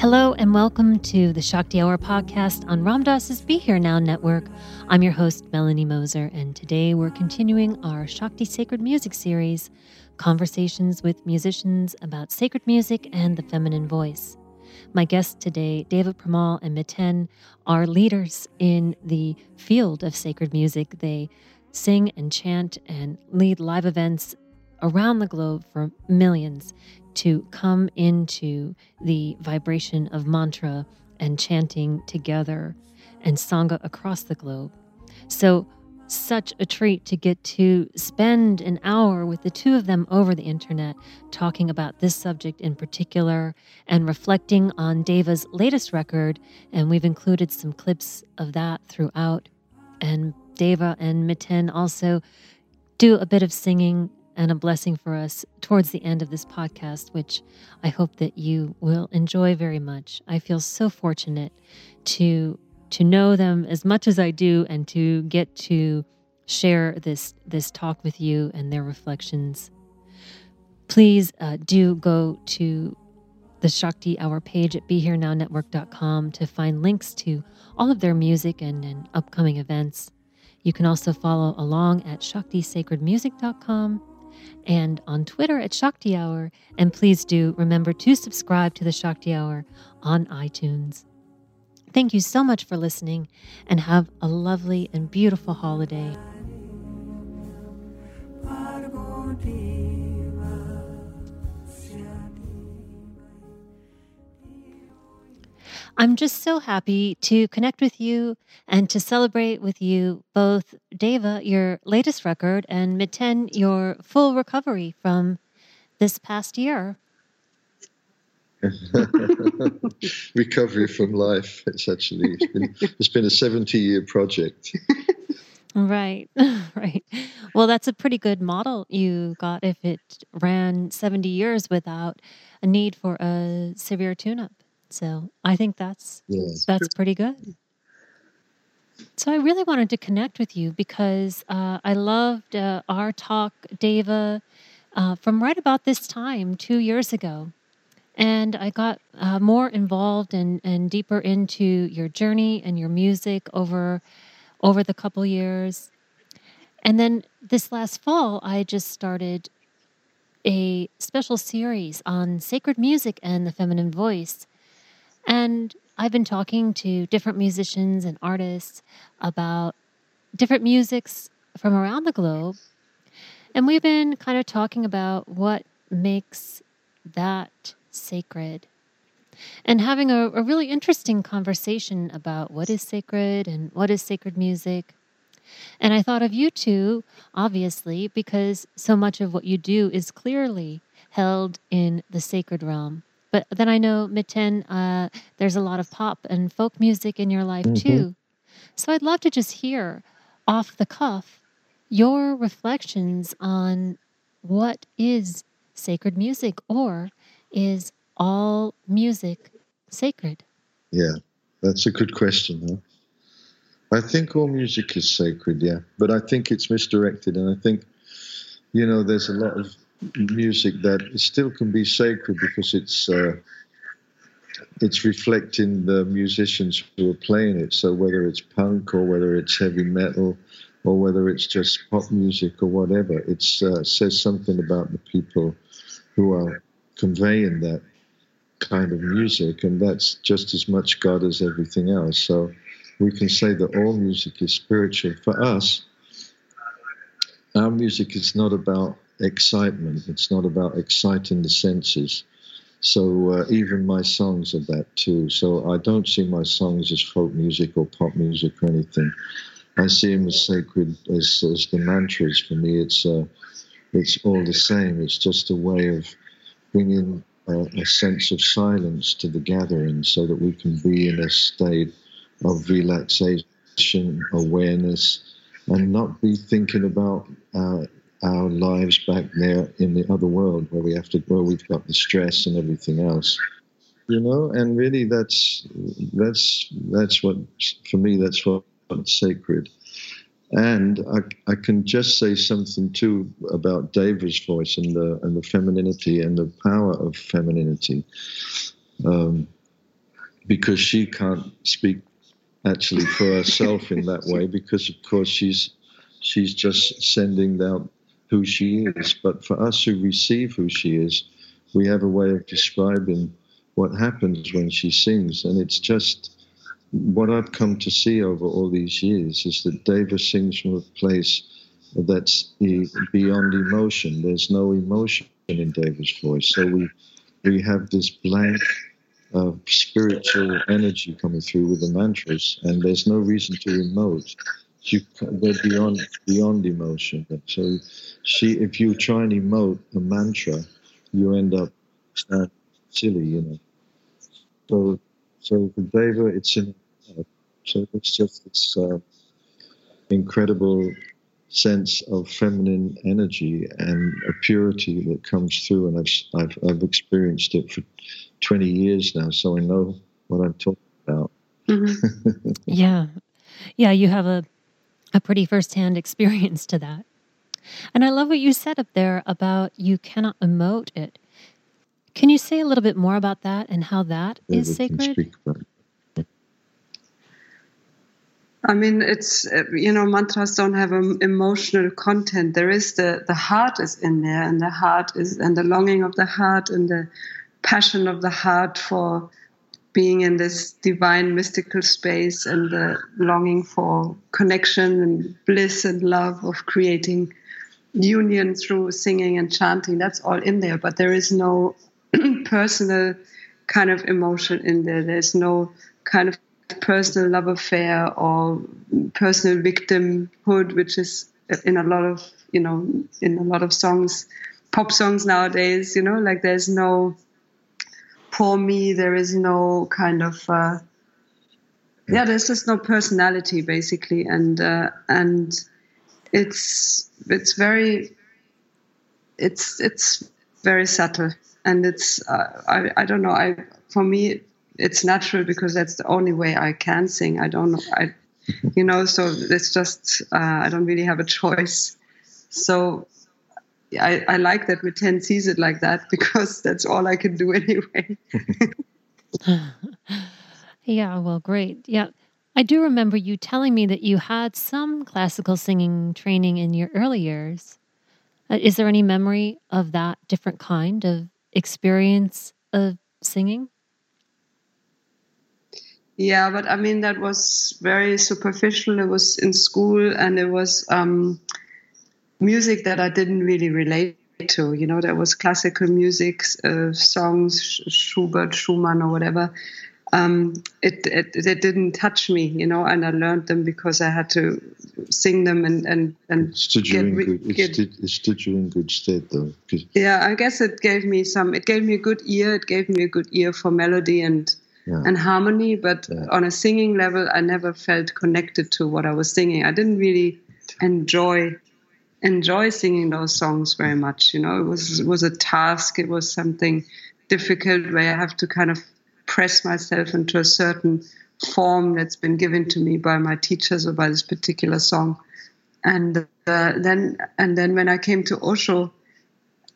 Hello and welcome to the Shakti Hour podcast on Ram Dass's Be Here Now network. I'm your host, Melanie Moser, and today we're continuing our Shakti Sacred Music series, conversations with musicians about sacred music and the feminine voice. My guests today, Deva Premal and Miten, are leaders in the field of sacred music. They sing and chant and lead live events around the globe for millions to come into the vibration of mantra and chanting together and sangha across the globe. So, such a treat to get to spend an hour with the two of them over the internet talking about this subject in particular and reflecting on Deva's latest record. And we've included some clips of that throughout. And Deva and Miten also do a bit of singing and a blessing for us towards the end of this podcast, which I hope that you will enjoy very much. I feel so fortunate to to know them as much as I do and to get to share this this talk with you and their reflections. Please uh, do go to the Shakti Hour page at BeHereNowNetwork.com to find links to all of their music and, and upcoming events. You can also follow along at ShaktiSacredMusic.com and on Twitter at Shakti Hour. And please do remember to subscribe to the Shakti Hour on iTunes. Thank you so much for listening and have a lovely and beautiful holiday. I'm just so happy to connect with you and to celebrate with you both Deva, your latest record, and Miten, your full recovery from this past year. recovery from life. It's actually it's been, it's been a 70 year project. Right, right. Well, that's a pretty good model you got if it ran 70 years without a need for a severe tune up. So I think that's yes. that's pretty good. So I really wanted to connect with you because uh, I loved uh, our talk, Deva, uh, from right about this time two years ago, and I got uh, more involved and and deeper into your journey and your music over over the couple years, and then this last fall I just started a special series on sacred music and the feminine voice and I've been talking to different musicians and artists about different musics from around the globe. And we've been kind of talking about what makes that sacred and having a, a, really interesting conversation about what is sacred and what is sacred music. And I thought of you two, obviously, because so much of what you do is clearly held in the sacred realm. But then I know, Miten, uh, there's a lot of pop and folk music in your life mm-hmm. too. So I'd love to just hear off the cuff your reflections on what is sacred music or is all music sacred? Yeah, that's a good question. Huh? I think all music is sacred, yeah, but I think it's misdirected, and I think, you know, there's a lot of music that still can be sacred because it's uh, it's reflecting the musicians who are playing it. So whether it's punk or whether it's heavy metal or whether it's just pop music or whatever, it uh, says something about the people who are conveying that kind of music, and that's just as much God as everything else. So we can say that all music is spiritual. For us, our music is not about excitement, it's not about exciting the senses. So uh, even my songs are that too. So I don't see my songs as folk music or pop music or anything. I see them as sacred as, as the mantras. For me, it's uh, it's all the same. It's just a way of bringing a, a sense of silence to the gathering, so that we can be in a state of relaxation, awareness, and not be thinking about uh, our lives back there in the other world where we have to where we've got the stress and everything else you know and really that's that's that's what for me that's what's sacred. And I, I can just say something too about Deva's voice and the and the femininity and the power of femininity, um, because she can't speak actually for herself in that way because of course she's she's just sending out who she is. But for us who receive who she is, we have a way of describing what happens when she sings. And it's just what I've come to see over all these years is that Deva sings from a place that's beyond emotion. There's no emotion in Deva's voice. So we, we have this blank uh, spiritual energy coming through with the mantras, and there's no reason to emote you they're beyond beyond emotion. So she, if you try and emote a mantra, you end up silly, you know. So so for Deva, it's in so it's just this uh, incredible sense of feminine energy and a purity that comes through, and I've I've, I've experienced it for twenty years now, so I know what I'm talking about. Mm-hmm. yeah, yeah, you have a a pretty firsthand experience to that. And I love what you said up there about you cannot emote it. Can you say a little bit more about that and how that yeah, is sacred? I mean, it's you know, mantras don't have an emotional content. There is the the heart is in there, and the heart is and the longing of the heart and the passion of the heart for being in this divine mystical space and the longing for connection and bliss and love of creating union through singing and chanting that's all in there. But there is no personal kind of emotion in there. There's no kind of personal love affair or personal victimhood which is in a lot of you know in a lot of songs pop songs nowadays you know like there's no for me, there is no kind of uh, yeah, there's just no personality basically, and uh, and it's it's very it's it's very subtle, and it's uh, I I don't know I for me it's natural because that's the only way I can sing. I don't know I you know so it's just uh, I don't really have a choice. So I, I like that Miten sees it like that because that's all I can do anyway. yeah, well, great. Yeah. I do remember you telling me that you had some classical singing training in your early years. Uh, is there any memory of that different kind of experience of singing? Yeah, but I mean, that was very superficial. It was in school and it was. Um, music that I didn't really relate to. You know, there was classical music, uh, songs, Schubert, Schumann, or whatever. Um, it, it, it didn't touch me, you know, and I learned them because I had to sing them and and and it stood you in good, it, get, stood, it stood you in good stead though. Yeah, I guess it gave me some. It gave me a good ear. It gave me a good ear for melody and yeah. and harmony. But yeah. on a singing level, I never felt connected to what I was singing. I didn't really enjoy enjoy singing those songs very much. You know, it was it was a task. It was something difficult where I have to kind of press myself into a certain form that's been given to me by my teachers or by this particular song. And uh, then and then when I came to Osho,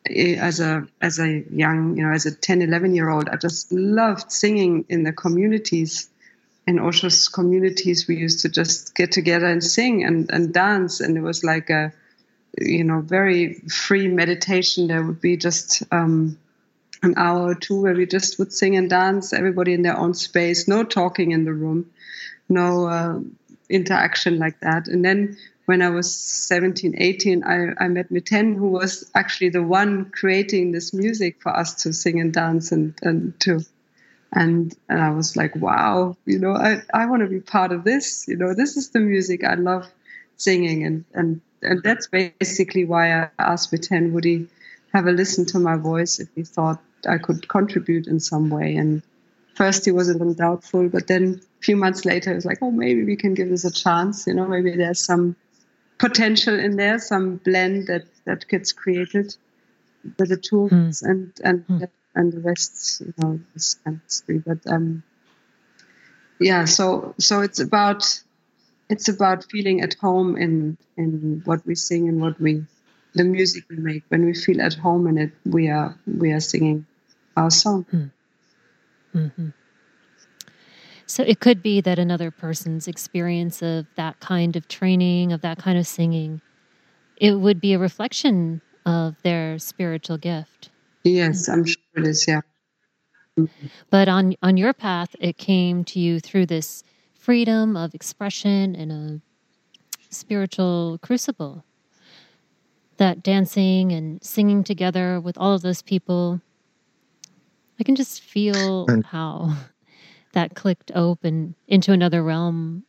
as a as a young you know as a 10 11 year old i just loved singing in the communities in osho's communities we used to just get together and sing and, and dance and it was like a you know very free meditation there would be just um, an hour or two where we just would sing and dance everybody in their own space no talking in the room no uh, interaction like that and then when I was 17, 18, I, I met Miten, who was actually the one creating this music for us to sing and dance and, and to. And, and I was like, wow, you know, I, I want to be part of this. You know, this is the music I love singing. And, and, and that's basically why I asked Miten, would he have a listen to my voice if he thought I could contribute in some way? And first he was a little doubtful, but then a few months later, he was like, oh, maybe we can give this a chance. You know, maybe there's some potential in there, some blend that that gets created with the tools mm. and and mm. and the rest, you know, this kind of chemistry. But um, yeah, so so it's about it's about feeling at home in in what we sing and what we the music we make. When we feel at home in it, we are we are singing our song. Mm. Mm-hmm. So it could be that another person's experience of that kind of training, of that kind of singing, it would be a reflection of their spiritual gift. Yes, I'm sure it is, yeah. But on on your path it came to you through this freedom of expression and a spiritual crucible. That dancing and singing together with all of those people I can just feel and, how that clicked open into another realm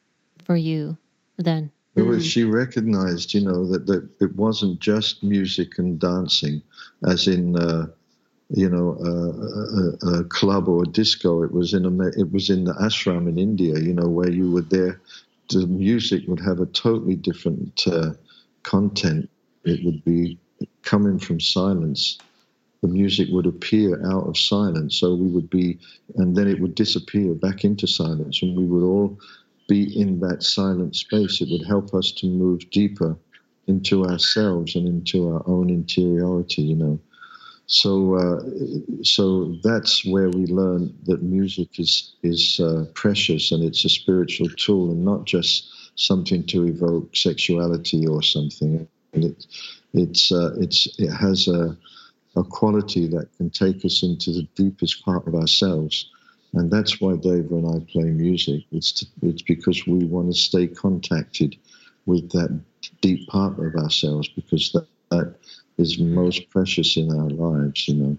for you then? It was, mm. she recognized, you know, that, that it wasn't just music and dancing, as in, uh, you know, uh, a, a, club or a disco. It was in a, it was in the ashram in India, you know, where you were there. The music would have a totally different uh, content. It would be coming from silence the music would appear out of silence. So we would be, and then it would disappear back into silence, and we would all be in that silent space. It would help us to move deeper into ourselves and into our own interiority, you know. So, uh, so that's where we learn that music is is uh, precious and it's a spiritual tool and not just something to evoke sexuality or something. And it, it's uh, it's it has a a quality that can take us into the deepest part of ourselves. And that's why Deva and I play music. It's, to, it's because we want to stay contacted with that deep part of ourselves because that, that is most precious in our lives, you know.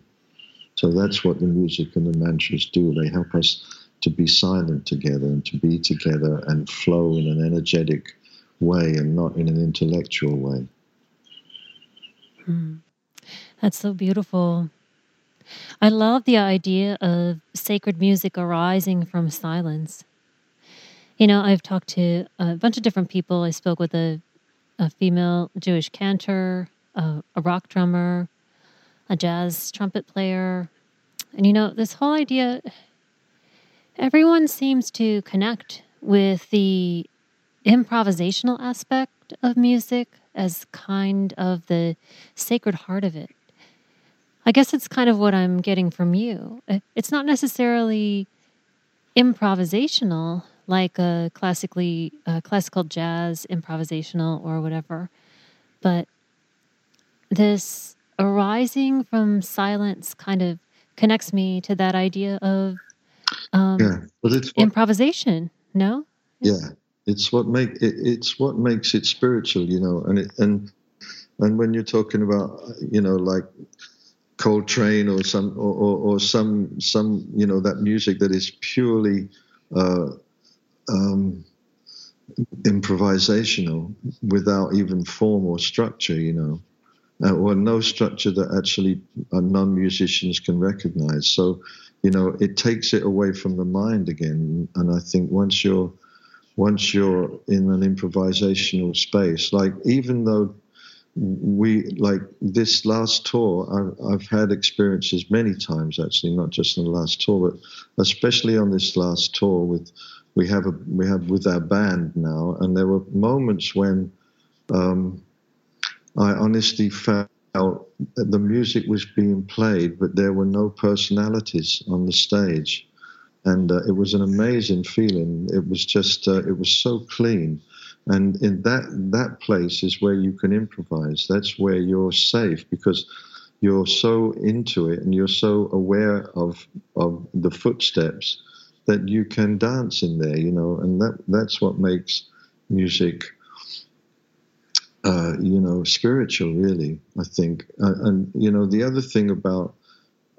So that's what the music and the mantras do. They help us to be silent together and to be together and flow in an energetic way and not in an intellectual way. Mm. That's so beautiful. I love the idea of sacred music arising from silence. You know, I've talked to a bunch of different people. I spoke with a, a female Jewish cantor, a, a rock drummer, a jazz trumpet player. And, you know, this whole idea, everyone seems to connect with the improvisational aspect of music as kind of the sacred heart of it. I guess it's kind of what I'm getting from you. It's not necessarily improvisational like a classically uh, classical jazz improvisational or whatever, but this arising from silence kind of connects me to that idea of um, yeah, but it's what, improvisation. No. Yeah, it's what make it, it's what makes it spiritual, you know, and it, and and when you're talking about you know like Coltrane or some or, or, or, some some you know that music that is purely uh, um, improvisational without even form or structure, you know, uh, or no structure that actually uh, non-musicians can recognize. So, you know, it takes it away from the mind again. And I think once you're once you're in an improvisational space, like even though we like this last tour I've, I've, had experiences many times actually not just in the last tour but especially on this last tour with we have a we have with our band now and there were moments when um, I honestly felt the music was being played, but there were no personalities on the stage, and uh, it was an amazing feeling. It was just uh, it was so clean, and in that that place is where you can improvise. That's where you're safe because you're so into it and you're so aware of of the footsteps that you can dance in there. You know, and that that's what makes music uh, you know, spiritual, really, I think. Uh, and, you know, the other thing about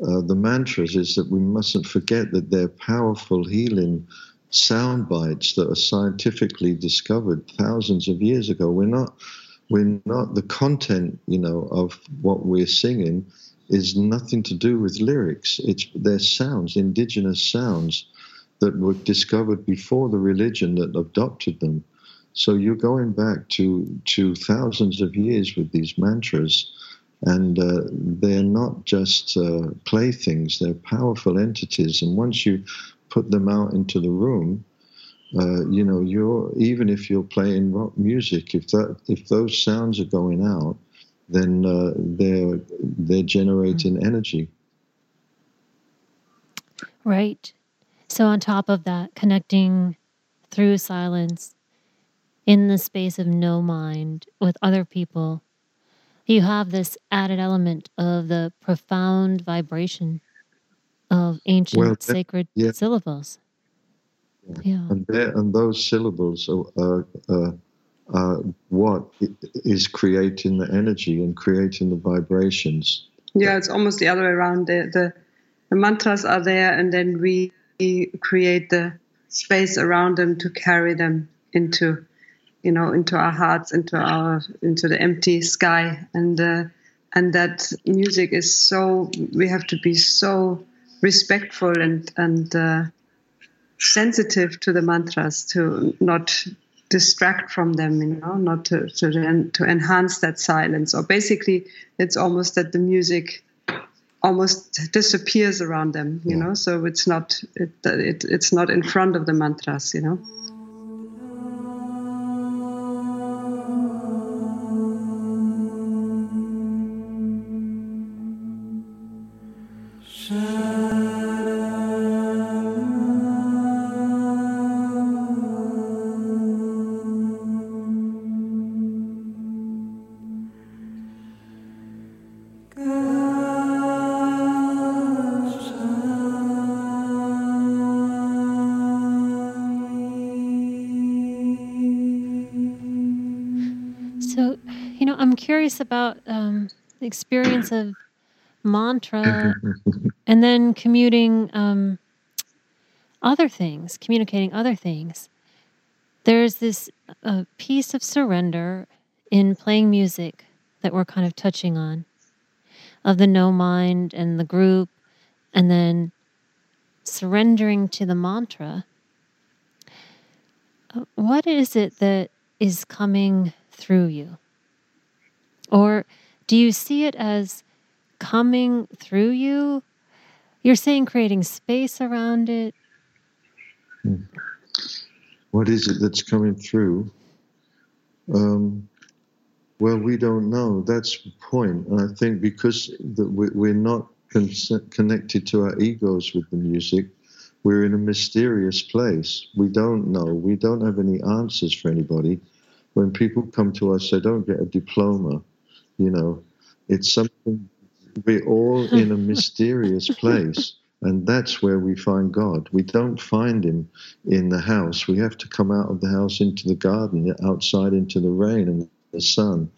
uh, the mantras is that we mustn't forget that they're powerful healing sound bites that are scientifically discovered thousands of years ago. We're not, we're not, the content, you know, of what we're singing is nothing to do with lyrics. It's their sounds, indigenous sounds that were discovered before the religion that adopted them. So you're going back to to thousands of years with these mantras, and uh, they're not just uh, playthings; they're powerful entities. And once you put them out into the room, uh, you know, you're even if you're playing rock music, if that if those sounds are going out, then uh, they're they're generating mm-hmm. energy. Right. So on top of that, connecting through silence in the space of no mind with other people, you have this added element of the profound vibration of ancient well, sacred yeah. syllables. Yeah. And, there, and those syllables are, are, uh, are what is creating the energy and creating the vibrations. Yeah, it's almost the other way around. The, the, the mantras are there, and then we create the space around them to carry them into you know into our hearts into our into the empty sky. And uh, and that music is so we have to be so respectful and and uh, sensitive to the mantras to not distract from them you know not to to, to enhance that silence. Or basically it's almost that the music almost disappears around them you know so it's not it, it it's not in front of the mantras you know about um, the experience of mantra and then commuting um, other things, communicating other things. There's this uh, piece of surrender in playing music that we're kind of touching on of the no mind and the group, and then surrendering to the mantra. Uh, what is it that is coming through you? Or do you see it as coming through you? You're saying creating space around it. Hmm. What is it that's coming through? Um, well, we don't know. That's the point. And I think because we're not con- connected to our egos with the music, we're in a mysterious place. We don't know. We don't have any answers for anybody. When people come to us, they don't get a diploma. You know, it's something we're all in a mysterious place. And that's where we find God. We don't find Him in the house. We have to come out of the house into the garden, outside into the rain and the sun.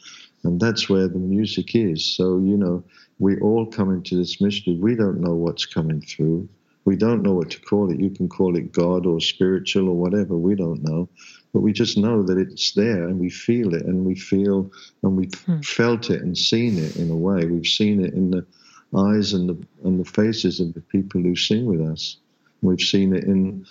And that's where the music is. So, you know, we all come into this mystery. We don't know what's coming through. We don't know what to call it. You can call it God or spiritual or whatever. We don't know but we just know that it's there and we feel it and we feel and we've hmm. felt it and seen it in a way. We've seen it in the eyes and the and the faces of the people who sing with us. We've seen it in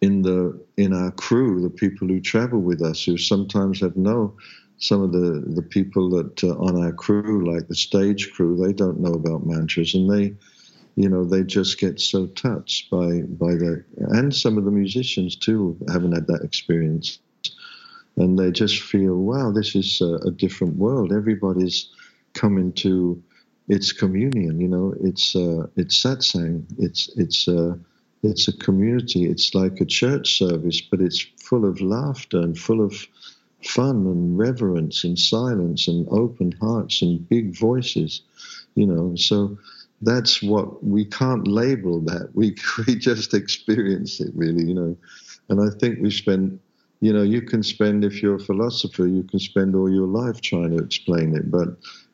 in the in our crew, the people who travel with us, who sometimes have no some of the the people that uh, on our crew, like the stage crew, they don't know about mantras and they you know they just get so touched by by the and some of the musicians too haven't had that experience and they just feel wow this is a, a different world everybody's come into its communion. You know, it's uh, it's satsang. It's it's uh, it's a community. It's like a church service, but it's full of laughter and full of fun and reverence and silence and open hearts and big voices. You know, so that's what we can't label that. We we just experience it really. You know, and I think we spend. You know, you can spend if you're a philosopher, you can spend all your life trying to explain it, but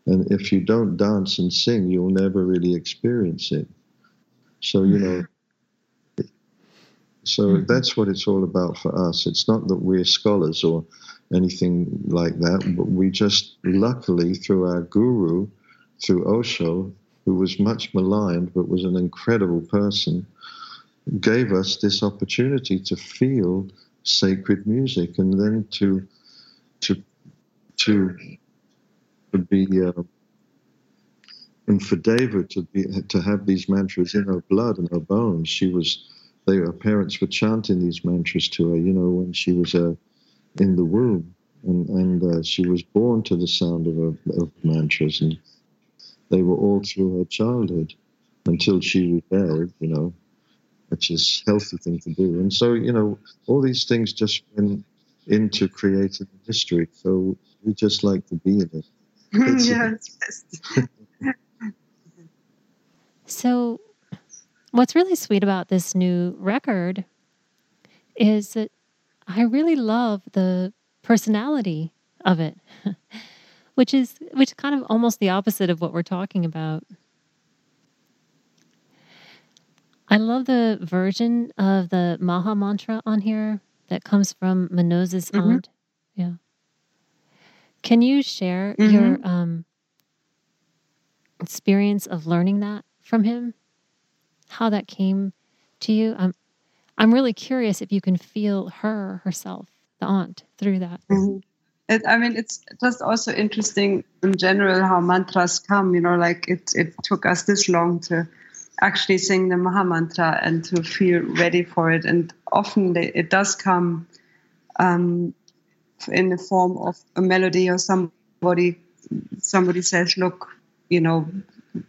and if you don't dance and sing, you'll never really experience it. So, you know, so mm-hmm. that's what it's all about for us. It's not that we're scholars or anything like that, but we just luckily, through our guru, through Osho, who was much maligned but was an incredible person, gave us this opportunity to feel sacred music and then to to to be uh, and for Deva to be to have these mantras in her blood and her bones. She was they her parents were chanting these mantras to her, you know, when she was uh, in the womb, and and uh, she was born to the sound of, of mantras, and they were all through her childhood until she rebelled, you know, which is a healthy thing to do. And so, you know, all these things just went into creating history. So we just like to be in it. yes. so, what's really sweet about this new record is that I really love the personality of it, which is which is kind of almost the opposite of what we're talking about. I love the version of the Maha mantra on here that comes from Manose's mm-hmm. aunt. Yeah. Can you share mm-hmm. your um, experience of learning that from him? How that came to you? I'm I'm really curious if you can feel her herself, the aunt, through that. Mm-hmm. It, I mean, it's just also interesting in general how mantras come. You know, like it it took us this long to actually sing the Maha Mantra and to feel ready for it. And often they, it does come um, in the form of a melody or somebody somebody says, "Look, you know,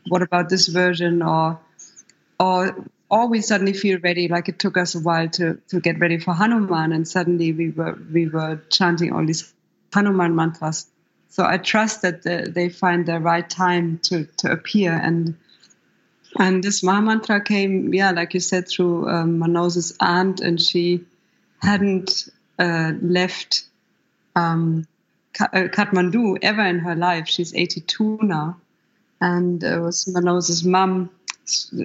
what about this version?" or or or we suddenly feel ready. Like it took us a while to to get ready for Hanuman, and suddenly we were we were chanting all these Hanuman mantras. So I trust that the, they find the right time to to appear and. And this Maha mantra came, yeah, like you said, through um, aunt, and she hadn't uh, left um, uh, Kathmandu ever in her life. She's 82 now, and it was Manose's mom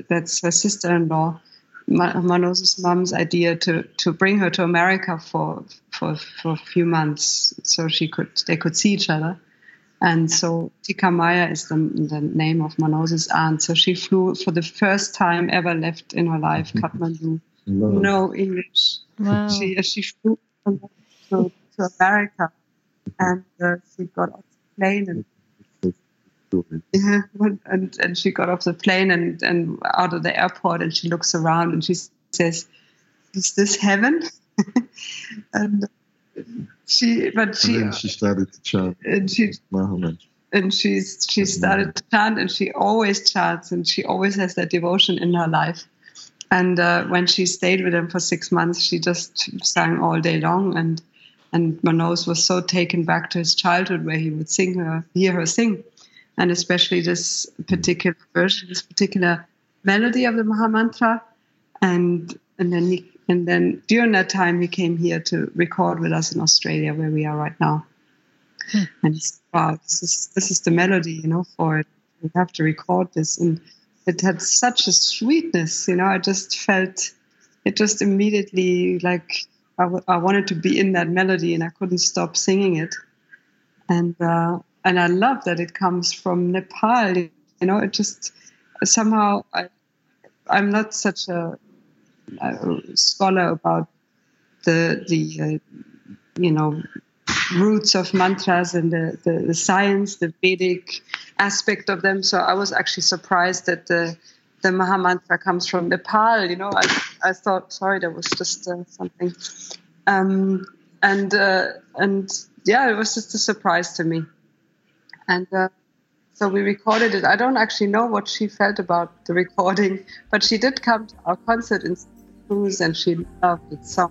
that's her sister-in-law, Manose's mom's idea to to bring her to America for for for a few months so she could they could see each other. And so Tika Maya is the, the name of Manose's aunt. So she flew for the first time ever left in her life, mm-hmm. Kathmandu. No, no English. Wow. She, she flew to, to America and uh, she got off the plane and yeah, and, and she got off the plane and, and out of the airport and she looks around and she says, Is this heaven? and she, but she, and she started to chant. And she. And she's, she started to chant and she always chants and she always has that devotion in her life. And uh, when she stayed with him for six months, she just sang all day long. And and Manose was so taken back to his childhood where he would sing her, hear her sing and especially this particular version, this particular melody of the Maha Mantra. And and then he, and then during that time he came here to record with us in Australia, where we are right now. Hmm. And wow, this is this is the melody, you know, for it. We have to record this, and it had such a sweetness, you know. I just felt it just immediately like I, w- I wanted to be in that melody, and I couldn't stop singing it. And uh, and I love that it comes from Nepal. You know, it just somehow I, I'm not such a, a scholar about the the uh, you know roots of mantras and the, the, the, science, the Vedic aspect of them. So I was actually surprised that the the Maha Mantra comes from Nepal. You know, I, I thought, sorry, that was just uh, something. Um, and uh, and yeah, it was just a surprise to me and uh, so we recorded it. I don't actually know what she felt about the recording, but she did come to our concert in And she loved it so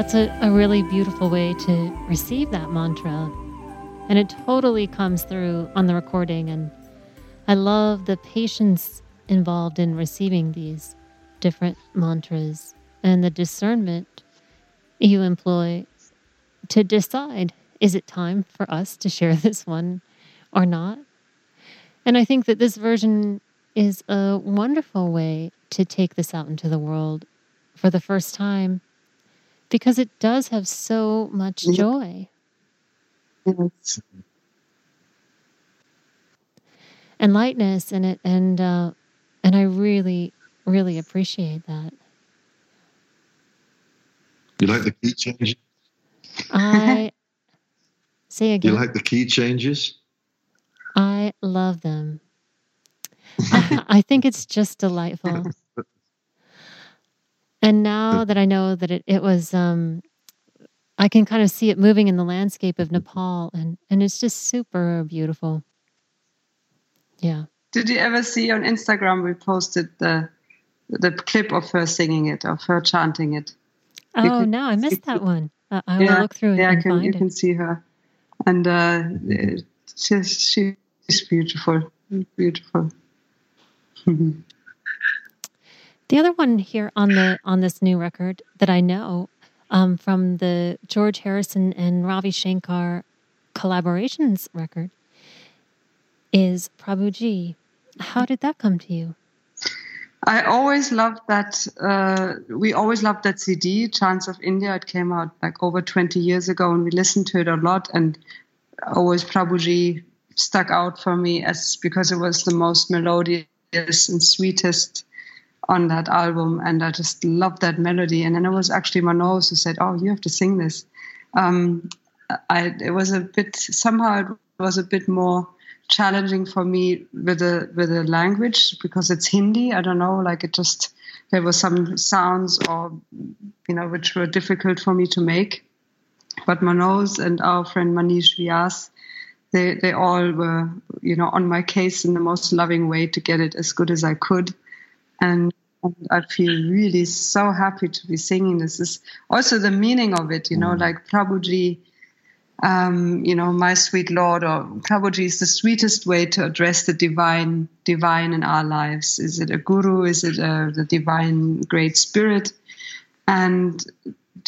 that's a, a really beautiful way to receive that mantra. And it totally comes through on the recording. And I love the patience involved in receiving these different mantras and the discernment you employ to decide is it time for us to share this one or not? And I think that this version is a wonderful way to take this out into the world for the first time because it does have so much joy. Yes. And lightness in it, and uh, and I really, really appreciate that. You like the key changes? I say again. You like the key changes? I love them. I think it's just delightful. And now that I know that it, it was, um, I can kind of see it moving in the landscape of Nepal, and, and it's just super beautiful. Yeah. Did you ever see on Instagram we posted the the clip of her singing it, of her chanting it? Oh no, I missed that one. Uh, I yeah, will look through it yeah, and can, find you it. can see her, and uh, she's she's beautiful, beautiful. The other one here on the on this new record that I know um, from the George Harrison and Ravi Shankar collaborations record is Prabhuji. How did that come to you? I always loved that. Uh, we always loved that CD, Chants of India. It came out like over 20 years ago, and we listened to it a lot. And always Prabhuji stuck out for me as because it was the most melodious and sweetest on that album, and I just loved that melody. And then it was actually Manose who said, "Oh, you have to sing this." Um, I it was a bit somehow it was a bit more challenging for me with the with the language because it's Hindi. I don't know, like it just there were some sounds or you know which were difficult for me to make. But Manose and our friend Manish Vyas, they they all were you know on my case in the most loving way to get it as good as I could. And, and I feel really so happy to be singing this. Is also the meaning of it, you know, like Prabhuji um, you know, my sweet Lord, or Prabhuji is the sweetest way to address the divine, divine in our lives. Is it a guru? Is it a, the divine great spirit? And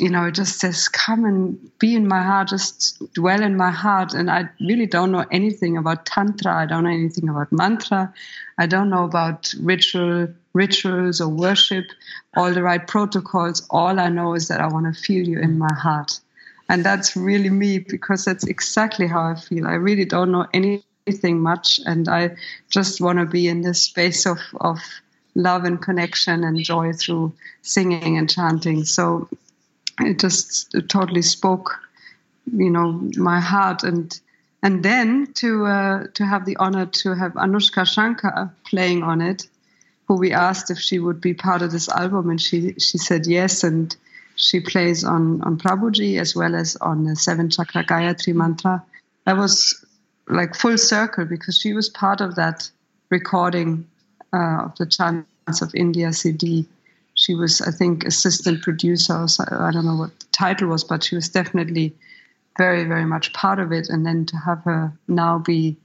you know, it just says, "Come and be in my heart, just dwell in my heart." And I really don't know anything about tantra. I don't know anything about mantra. I don't know about ritual, rituals or worship, all the right protocols. All I know is that I want to feel you in my heart and that's really me because that's exactly how I feel. I really don't know anything much, and I just want to be in this space of of love and connection and joy through singing and chanting. So it just totally spoke, you know, my heart and. And then to uh, to have the honor to have Anoushka Shankar playing on it, who we asked if she would be part of this album, and she she said yes. And she plays on on Prabhuji as well as on the seven chakra Gayatri mantra. That was like full circle because she was part of that recording uh, of the Chants of India CD. She was, I think, assistant producer. So, I don't know what the title was, but she was definitely very, very much part of it. And then to have her now be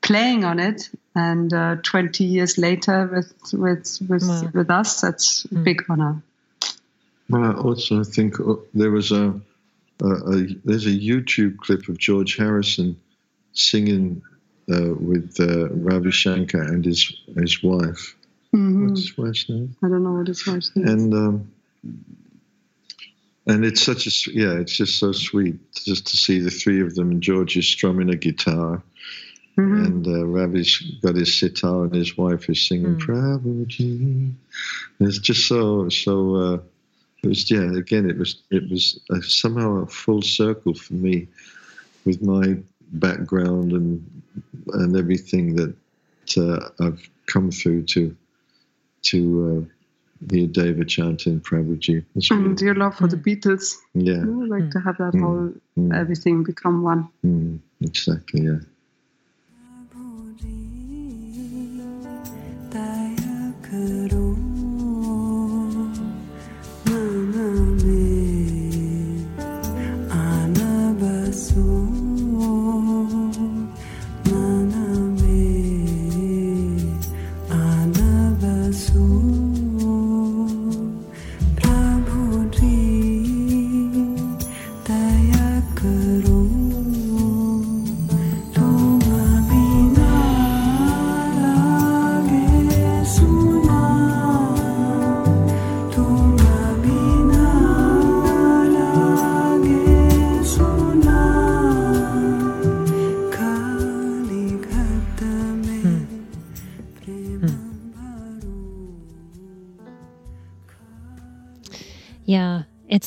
playing on it and uh, 20 years later with with with, Wow. with us, that's a Mm. big honor. Well, I also think uh, there was a, a, a there's a YouTube clip of George Harrison singing uh, with uh, Ravi Shankar and his his wife. Mhm. What's his wife's name? I don't know what his wife's name is. And um, and it's such a s- yeah, it's just so sweet just to see the three of them. And George is strumming a guitar, Mhm. and uh, Ravi's got his sitar, and his wife is singing Mm. Prabhuji. It's just so so. Uh, it was yeah. Again, it was it was uh, somehow a full circle for me, with my background and and everything that uh, I've come through to to uh, hear Deva chanting Prabhuji. It's and really- your love for the Mm. Beatles. yeah, I would like to have that Mm. whole mm, everything become one. mm, exactly. Yeah. little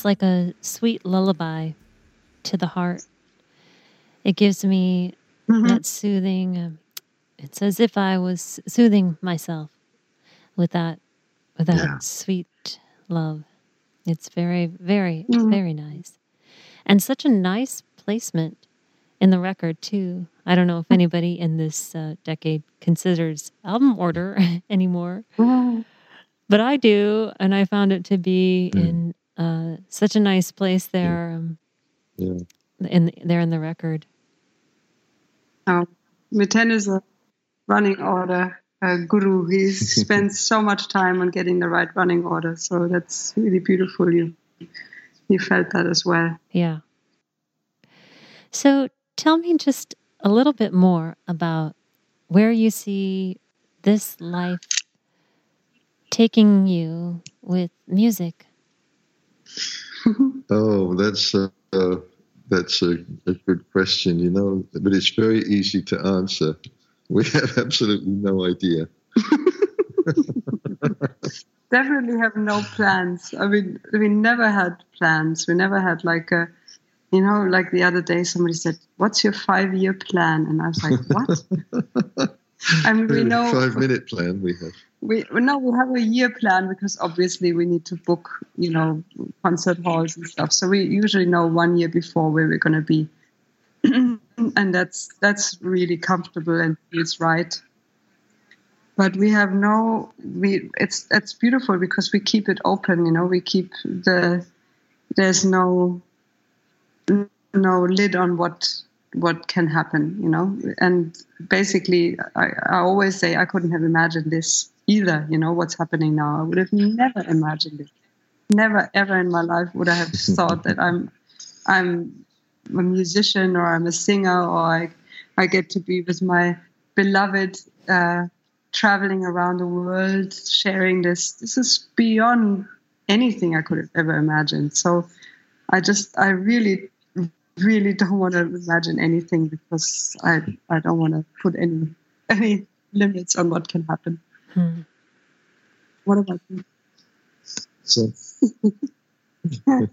like a sweet lullaby to the heart. It gives me Mhm. that soothing. Um, it's as if I was soothing myself with that, with that Yeah. sweet love. It's very, very, Mhm. very nice, and such a nice placement in the record too. I don't know if anybody in this uh, decade considers album order anymore, Oh, but I do, and I found it to be Mm. in uh, such a nice place there. Um, Yeah. in there in the record. oh. Miten is a running order uh, guru. He spends so much time on getting the right running order. So that's really beautiful. You you felt that as well. Yeah. So tell me just a little bit more about where you see this life taking you with music. Oh, that's a, uh, that's a, a good question, you know, but it's very easy to answer. We have absolutely no idea. Definitely have no plans. I mean, we never had plans. We never had like a, you know, like the other day somebody said, "What's your five-year plan?" And I was like, "What?" I mean, we know Five minute plan we have. We no we have a year plan because obviously we need to book you know concert halls and stuff. So we usually know one year before where we're going to be. And that's that's really comfortable and feels right. But we have no we it's it's beautiful because we keep it open you know we keep the there's no no lid on what what can happen you know. And basically I, I always say i couldn't have imagined this either you know what's happening now. I would have never imagined it. Never ever in my life would i have thought that i'm i'm a musician or i'm a singer or i i get to be with my beloved uh, traveling around the world sharing this. This is beyond anything i could have ever imagined. So i just i really really don't want to imagine anything because I I don't want to put any any limits on what can happen. Hmm. What about you? So, you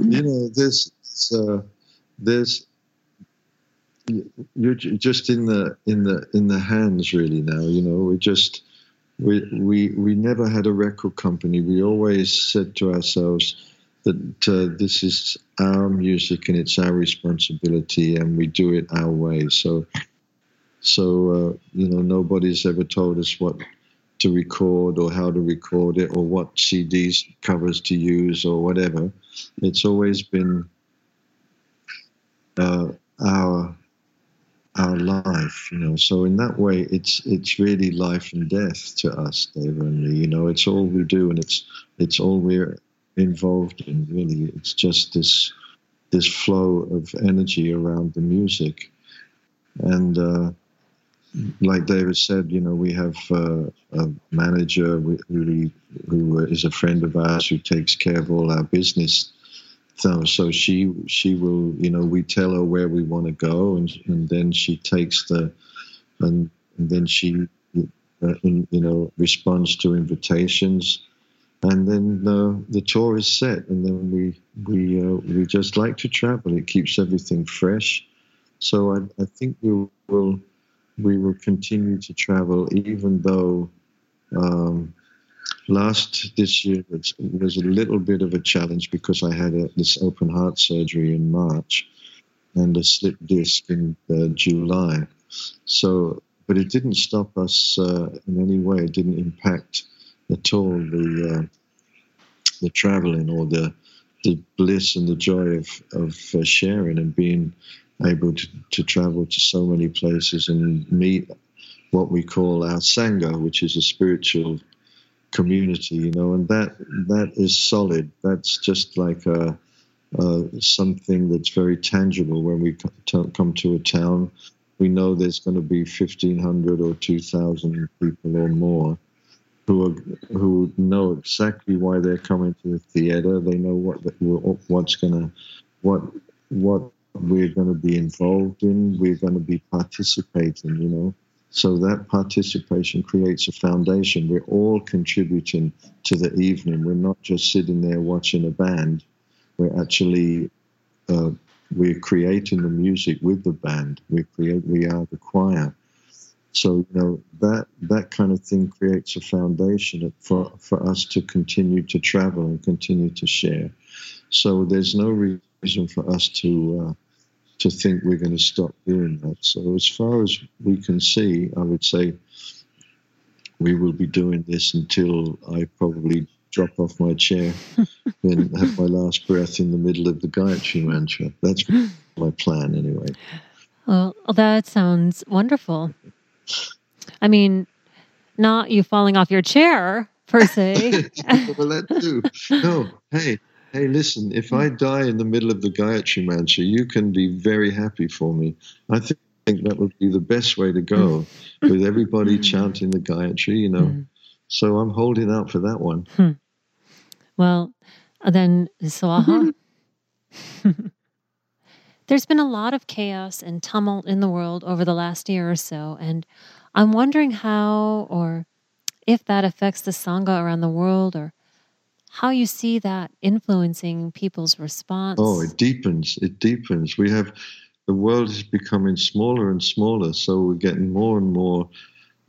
know, there's uh, there's you're just in the in the in the hands really now. You know, we just we we we never had a record company. We always said to ourselves that uh, this is our music and it's our responsibility, and we do it our way. So. So uh, you know, nobody's ever told us what to record or how to record it or what CDs covers to use or whatever. It's always been uh, our our life, you know. So in that way, it's it's really life and death to us, Dave and me. You know, it's all we do, and it's it's all we're involved in. Really, it's just this this flow of energy around the music, and uh, like Deva said, you know, we have uh, a manager who who who is a friend of ours who takes care of all our business. So, so she she will you know we tell her where we want to go and and then she takes the and, and then she uh, in, you know responds to invitations. And then the the tour is set and then we we uh, we just like to travel. It keeps everything fresh. So I, I think we will we will continue to travel even though um, last this year was, was a little bit of a challenge because I had a, this open heart surgery in March and a slip disc in uh, July. So, but it didn't stop us uh, in any way. It didn't impact at all the uh, the traveling or the the bliss and the joy of of uh, sharing and being able to, to travel to so many places and meet what we call our sangha, which is a spiritual community, you know, and that that is solid. That's just like a, something that's very tangible. When we come to a town, we know there's going to be fifteen hundred or two thousand people or more who are, who know exactly why they're coming to the theater. They know what what's going to what what we're going to be involved in. We're going to be participating. You know so that participation creates a foundation. We're all contributing to the evening. We're not just sitting there watching a band. We're actually uh, we're creating the music with the band. We create. We are the choir. So you know that that kind of thing creates a foundation for for us to continue to travel and continue to share. So there's no reason for us to uh, to think we're going to stop doing that. So, as far as we can see, I would say we will be doing this until I probably drop off my chair and have my last breath in the middle of the Gayatri Mantra. That's my plan, anyway. Well, that sounds wonderful. I mean, not you falling off your chair per se. well, that too. No, hey, hey, listen, if I die in the middle of the Gayatri Mantra, you can be very happy for me. I think that would be the best way to go mm. with everybody mm. chanting the Gayatri, you know. So I'm holding out for that one. Hmm. Well, then Swaha. There's been a lot of chaos and tumult in the world over the last year or so, and I'm wondering how or if that affects the Sangha around the world or how you see that influencing people's response. Oh, it deepens. It deepens. We have the world is becoming smaller and smaller, so we're getting more and more,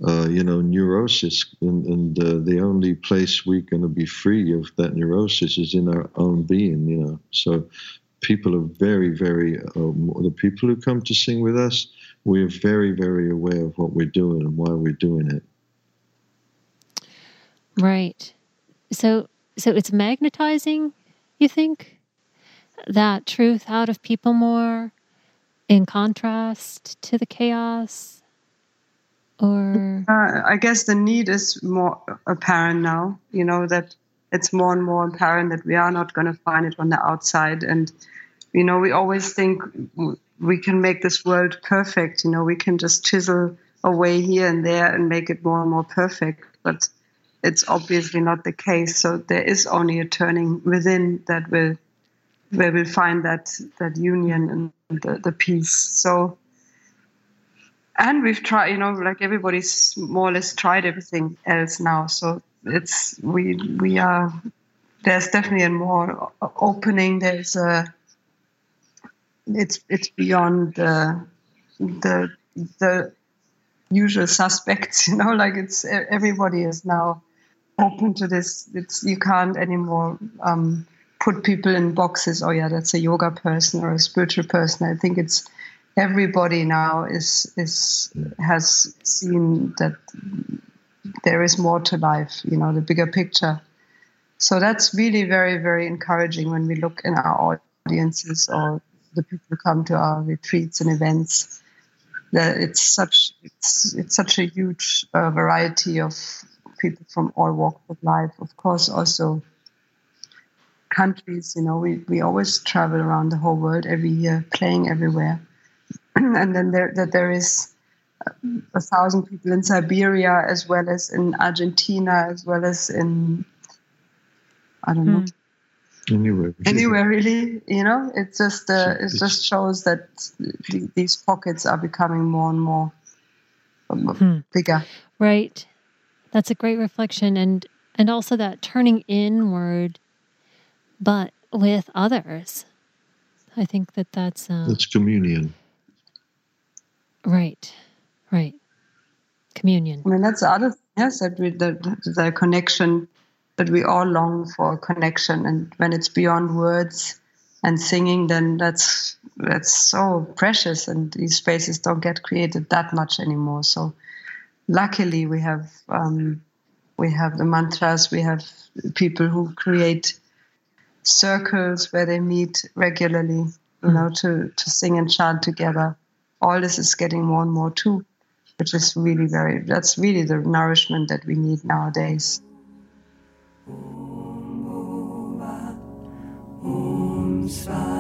uh, you know, neurosis, and, and uh, the only place we're going to be free of that neurosis is in our own being, you know. So people are very, very, uh, the people who come to sing with us, we're very, very aware of what we're doing and why we're doing it. Right. So so it's magnetizing, you think? That truth out of people more in contrast to the chaos? Or. Uh, I guess the need is more apparent now, you know, that it's more and more apparent that we are not going to find it on the outside. And, you know, we always think we can make this world perfect, you know, we can just chisel away here and there and make it more and more perfect. But it's obviously not the case. So there is only a turning within that will where we'll find that that union and the, the peace. So and we've tried, you know, like everybody's more or less tried everything else now. So it's we we are there's definitely a more opening. There's a it's it's beyond the the the usual suspects, you know, like it's everybody is now open to this. It's you can't anymore um, put people in boxes. Oh yeah, that's a yoga person or a spiritual person. I think it's everybody now is is has seen that there is more to life. You know, the bigger picture. So that's really very very encouraging when we look in our audiences or the people who come to our retreats and events. that it's such it's it's such a huge uh, variety of people from all walks of life. Of course, also countries. You know, we we always travel around the whole world every year, playing everywhere, and then there that there is a thousand people in Siberia as well as in Argentina as well as in I don't know Anywhere. anywhere really you know it just uh, it just shows that th- these pockets are becoming more and more um, Hmm. bigger Right. That's a great reflection and and also that turning inward but with others. I think that that's uh, That's communion. right. Right. Communion. i mean that's the other thing yes that we the, the connection that we all long for connection and when it's beyond words and singing then that's that's so precious and these spaces don't get created that much anymore so luckily we have um, we have the mantras. We have people who create circles where they meet regularly you know to to sing and chant together. All this is getting more and more too which is really very that's really the nourishment that we need nowadays. Om Swaha,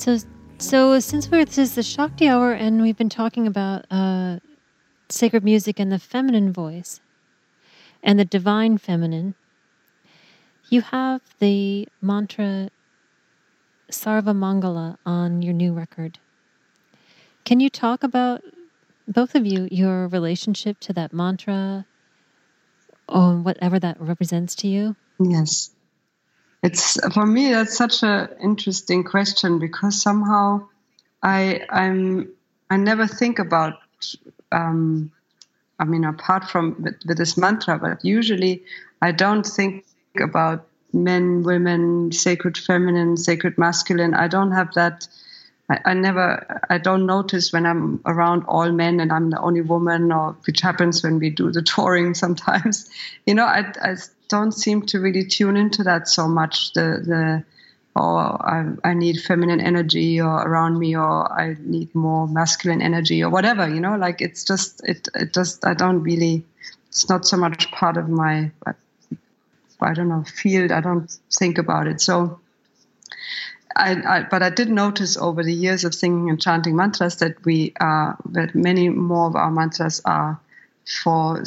So so since we're this is the Shakti hour and we've been talking about uh sacred music and the feminine voice and the divine feminine, you have the mantra Sarva Mangala on your new record. Can you talk about both of you your relationship to that mantra or whatever that represents to you? Yes. It's for me that's such an interesting question because somehow I I'm I never think about um, I mean apart from with, with this mantra, but usually I don't think about men, women, sacred feminine, sacred masculine. I don't have that I, I never I don't notice when I'm around all men and I'm the only woman or which happens when we do the touring sometimes. You know, I, I don't seem to really tune into that so much. The the or I, I need feminine energy or around me or I need more masculine energy or whatever, you know, like it's just it it just I don't really it's not so much part of my I don't know field. I don't think about it. So I, I, but I did notice over the years of singing and chanting mantras that we uh, that many more of our mantras are for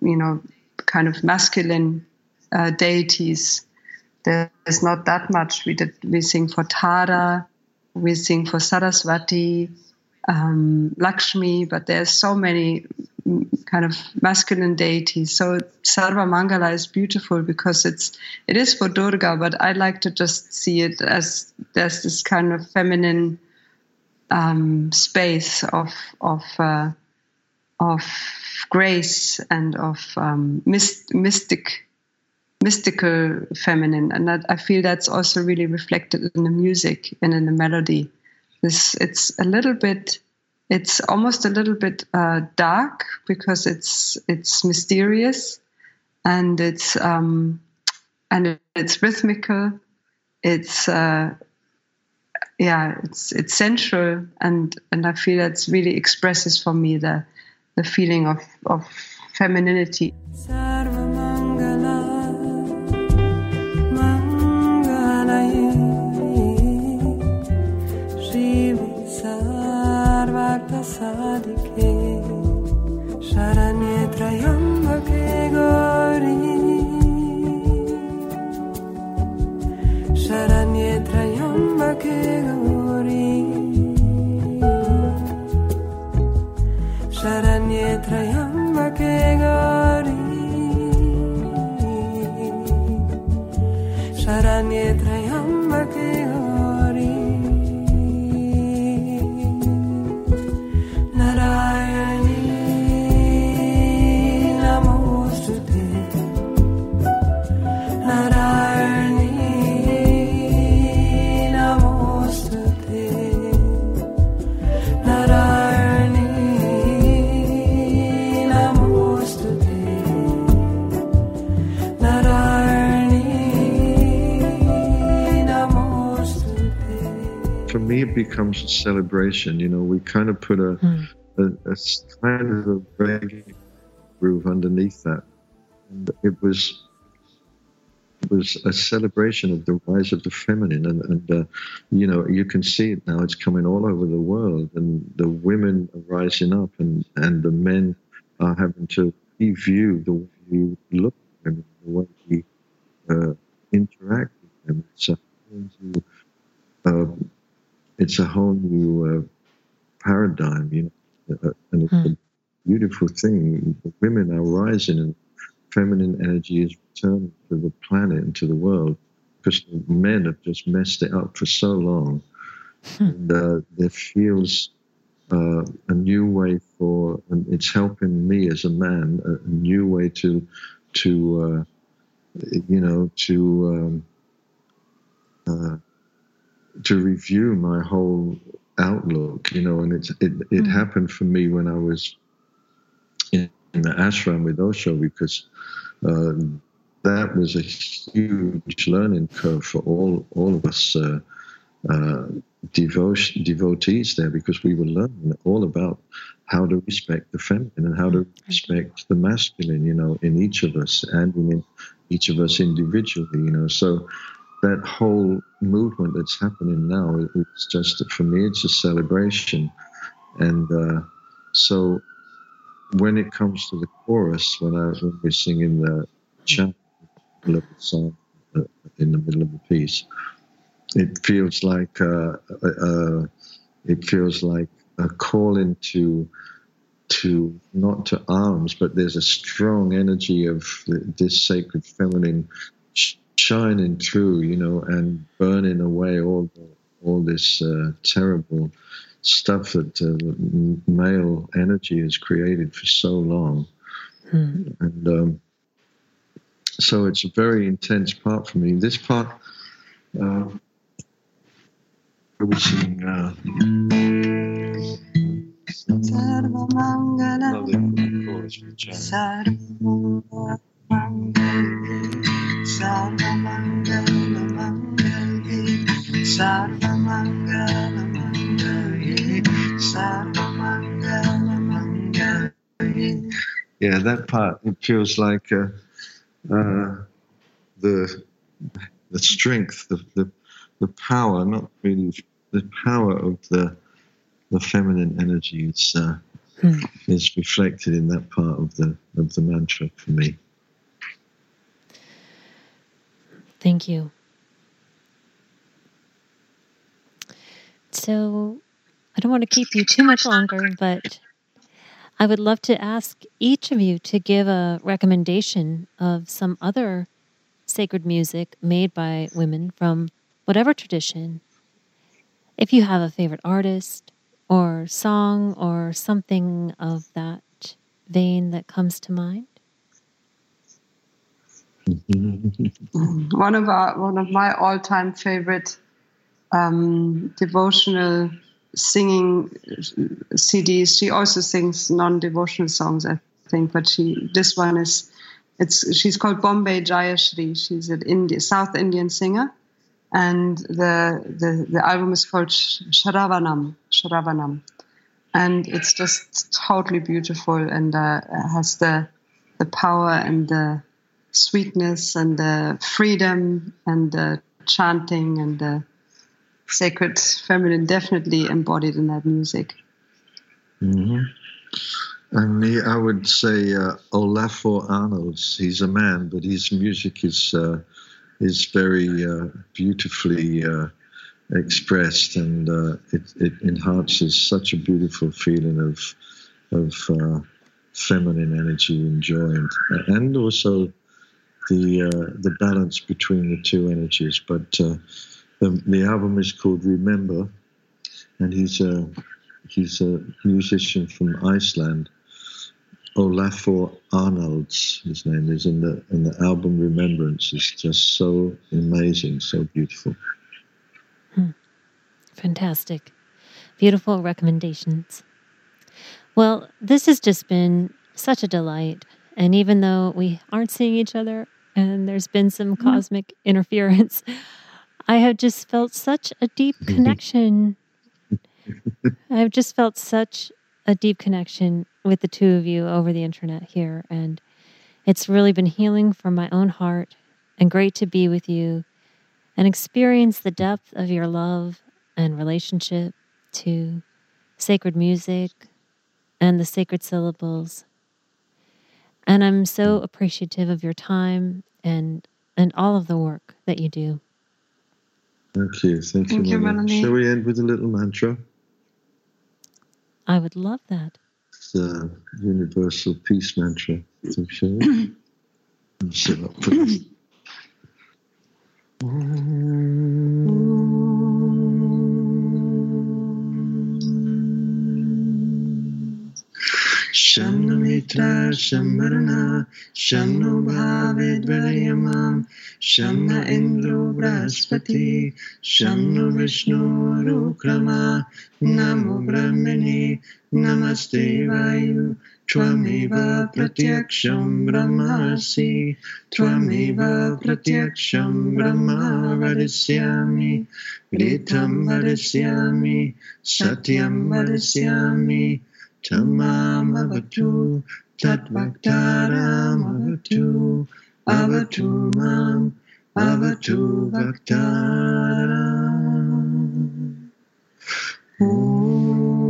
you know kind of masculine uh, deities. There's not that much. We did we sing for Tara, we sing for Saraswati, um, Lakshmi, but there's so many kind of masculine deities. So Sarva Mangala is beautiful because it's it is for Durga, but I like to just see it as there's this kind of feminine um, space of of uh, of grace and of um, myst- mystic mystical feminine, and that, I feel that's also really reflected in the music and in the melody. This it's a little bit it's almost a little bit uh, dark because it's it's mysterious and it's um, and it's rhythmical it's uh, yeah it's it's sensual and and I feel that's really expresses for me the the feeling of of femininity Sarva becomes a celebration. You know, we kind of put a, Hmm. a, a kind of a reggae groove underneath that. And it was it was a celebration of the rise of the feminine, and, and uh, you know you can see it now. It's coming all over the world, and the women are rising up, and and the men are having to review the way you look at them, the way we uh, interact with them. It's a whole new, um, it's a whole new uh, paradigm, you know, uh, and it's Hmm. a beautiful thing. The women are rising, and feminine energy is returning to the planet and to the world because the men have just messed it up for so long. Hmm. And uh, there feels uh, a new way for, and it's helping me as a man, a, a new way to, to, uh, you know, to, um, uh, to review my whole outlook, you know, and it it, it Mm. happened for me when I was in, in the ashram with Osho because uh, that was a huge learning curve for all all of us uh, uh, devotion, devotees there because we were learning all about how to respect the feminine and how to respect the masculine, you know, in each of us and in each of us individually, you know. So that whole movement that's happening now it's just for me, it's a celebration, and uh, so when it comes to the chorus, when I when we're singing the chant the song, uh, in the middle of the piece, it feels like uh, uh, uh, it feels like a call into to not to arms, but there's a strong energy of this sacred feminine shining through, you know, and burning away all the, all this uh, terrible stuff that uh, male energy has created for so long. Hmm. And um, so it's a very intense part for me. This part, uh, I was singing. Uh, Sarvamangala no, the, the chorus for Jan. Sarvamangala Sarvamangala Mangali Sarvamangala Mangali Mangali Yeah, that part. It feels like uh, uh, the the strength, the, the the power, not really the power of the the feminine energy is uh, Hmm. is reflected in that part of the of the mantra for me. Thank you. So, I don't want to keep you too much longer, but I would love to ask each of you to give a recommendation of some other sacred music made by women from whatever tradition. If you have a favorite artist or song or something of that vein that comes to mind. One of our one of my all-time favorite um, devotional singing CDs. She also sings non-devotional songs, I think, but she this one is it's she's called Bombay Jayashri. She's an Indi South Indian singer, and the the, the album is called Sh- Shravanam. Shravanam, and it's just totally beautiful and uh, has the the power and the sweetness and the freedom and the chanting and the sacred feminine definitely embodied in that music. hmm And me, I would say uh, Olafur Arnalds. He's a man, but his music is uh, is very uh, beautifully uh, expressed, and uh, it, it enhances such a beautiful feeling of of uh, feminine energy and joy, and, and also the uh, the balance between the two energies. But uh, the, the album is called Remember, and he's a he's a musician from Iceland. Olafur Arnalds, his name is, and the and the album Remembrance is just so amazing, so beautiful. Fantastic. Beautiful recommendations. Well, this has just been such a delight. And even though we aren't seeing each other and there's been some mm-hmm. cosmic interference, I have just felt such a deep mm-hmm. connection I've just felt such a deep connection with the two of you over the internet here. And it's really been healing for my own heart and great to be with you and experience the depth of your love and relationship to sacred music and the sacred syllables. And I'm so appreciative of your time and and all of the work that you do. Thank you. Thank, Thank you, you, Melanie. Melanie. Shall we end with a little mantra? I would love that. The universal peace mantra. So shall we? Sit up for this. शं no मित्रा शं वरुणा शं no भावेद्वयमां शं न इन्द्रो बृहस्पति शं no विष्णुरुक्रमा नमो ब्रह्मणे नमस्ते वायु त्वमेव प्रत्यक्षं ब्रह्मासि त्वमेव प्रत्यक्षं ब्रह्म वदिष्यामि ऋतं वदिष्यामि सत्यं वदिष्यामि Tamamavatu Tatvaktaramavatu Avatu Mam Avatu Vaktaram Om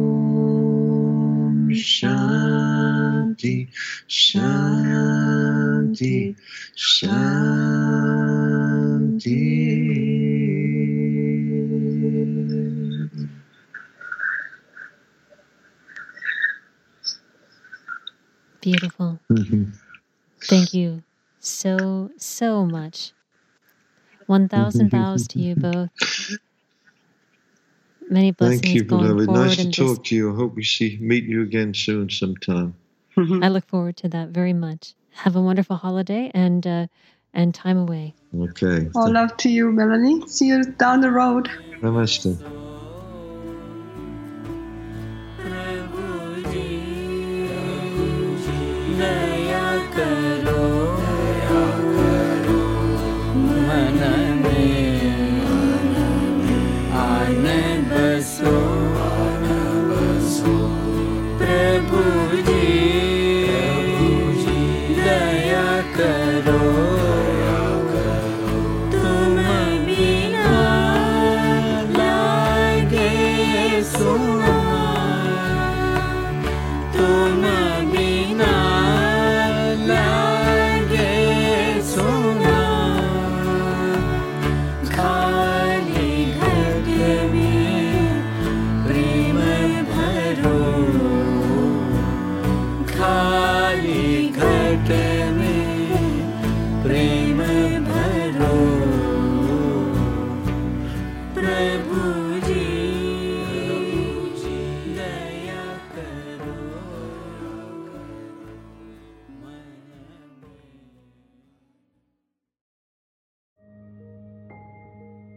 Shanti Shanti Shanti Beautiful. Mm-hmm. Thank you so, so much. 1,000 bows to you mm-hmm. both. Many blessings Thank you, going beloved. forward Nice to in this. talk to you. I hope we see meet you again soon sometime. Mm-hmm. I look forward to that very much. Have a wonderful holiday and uh, and time away. Okay. All love to you, Melanie. See you down the road. Namaste. करो मन में आन बसो प्रभु जी दया करो